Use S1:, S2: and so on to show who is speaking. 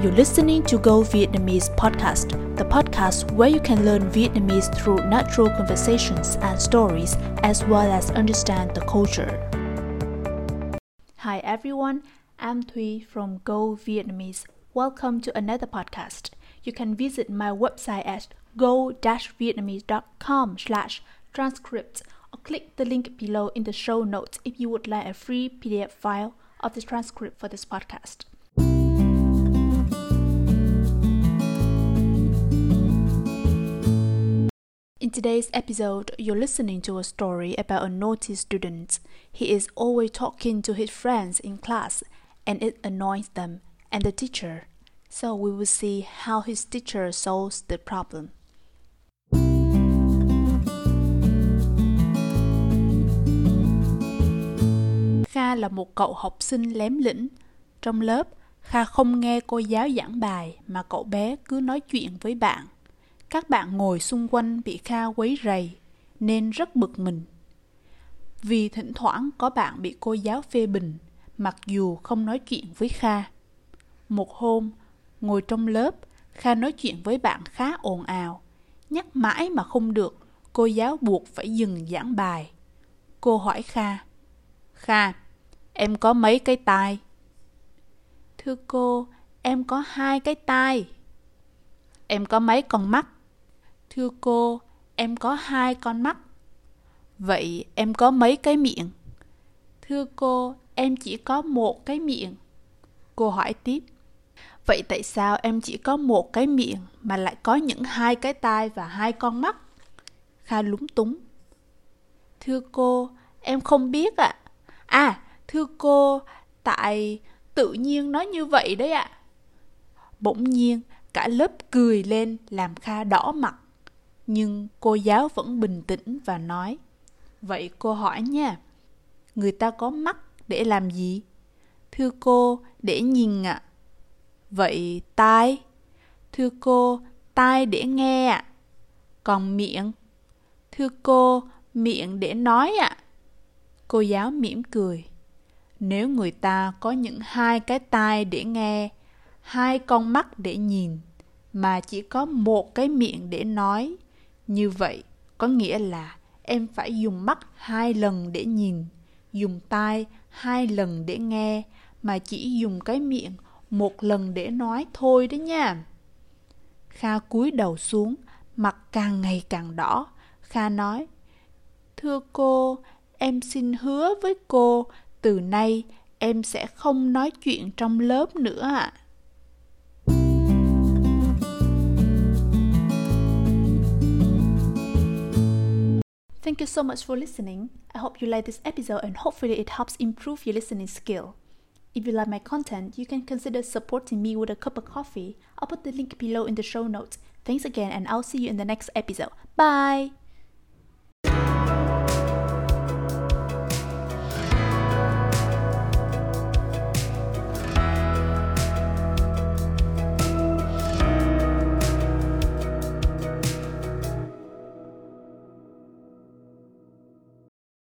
S1: You're listening to Go Vietnamese podcast, the podcast where you can learn Vietnamese through natural conversations and stories, as well as understand the culture. Hi everyone, I'm Thuy from Go Vietnamese. Welcome to another podcast. You can visit my website at go-vietnamese.com slash transcript or click the link below in the show notes if you would like a free PDF file of the transcript for this podcast. In today's episode, you're listening to a story about a naughty student. He is always talking to his friends in class, and it annoys them and the teacher. So we will see how his teacher solves the problem. Kha là một cậu học sinh lém lĩnh. Trong lớp, Kha không nghe cô giáo giảng bài mà cậu bé cứ nói chuyện với bạn. Các bạn ngồi xung quanh bị Kha quấy rầy nên rất bực mình. Vì thỉnh thoảng có bạn bị cô giáo phê bình mặc dù không nói chuyện với Kha. Một hôm, ngồi trong lớp, Kha nói chuyện với bạn khá ồn ào. Nhắc mãi mà không được, cô giáo buộc phải dừng giảng bài. Cô hỏi Kha, Kha, em có mấy cái tai? Thưa cô, em có hai cái tai. Em có mấy con mắt? Thưa cô, em có hai con mắt. Vậy em có mấy cái miệng? Thưa cô, em chỉ có một cái miệng. Cô hỏi tiếp. Vậy tại sao em chỉ có một cái miệng mà lại có những hai cái tai và hai con mắt? Kha lúng túng. Thưa cô, em không biết ạ. À. à, thưa cô, tại tự nhiên nói như vậy đấy ạ. À. Bỗng nhiên, cả lớp cười lên làm Kha đỏ mặt. Nhưng cô giáo vẫn bình tĩnh và nói Vậy cô hỏi nha Người ta có mắt để làm gì? Thưa cô, để nhìn ạ. À. Vậy tai? Thưa cô, tai để nghe ạ. À. Còn miệng? Thưa cô, miệng để nói ạ. À. Cô giáo mỉm cười. Nếu người ta có những hai cái tai để nghe, hai con mắt để nhìn, mà chỉ có một cái miệng để nói, như vậy có nghĩa là em phải dùng mắt hai lần để nhìn, dùng tai hai lần để nghe, mà chỉ dùng cái miệng một lần để nói thôi đấy nha. Kha cúi đầu xuống, mặt càng ngày càng đỏ. Kha nói, Thưa cô, em xin hứa với cô, từ nay em sẽ không nói chuyện trong lớp nữa ạ. À. Thank you so much for listening. I hope you like this episode and hopefully it helps improve your listening skill. If you like my content, you can consider supporting me with a cup of coffee. I'll put the link below in the show notes. Thanks again, and I'll see you in the next episode. Bye!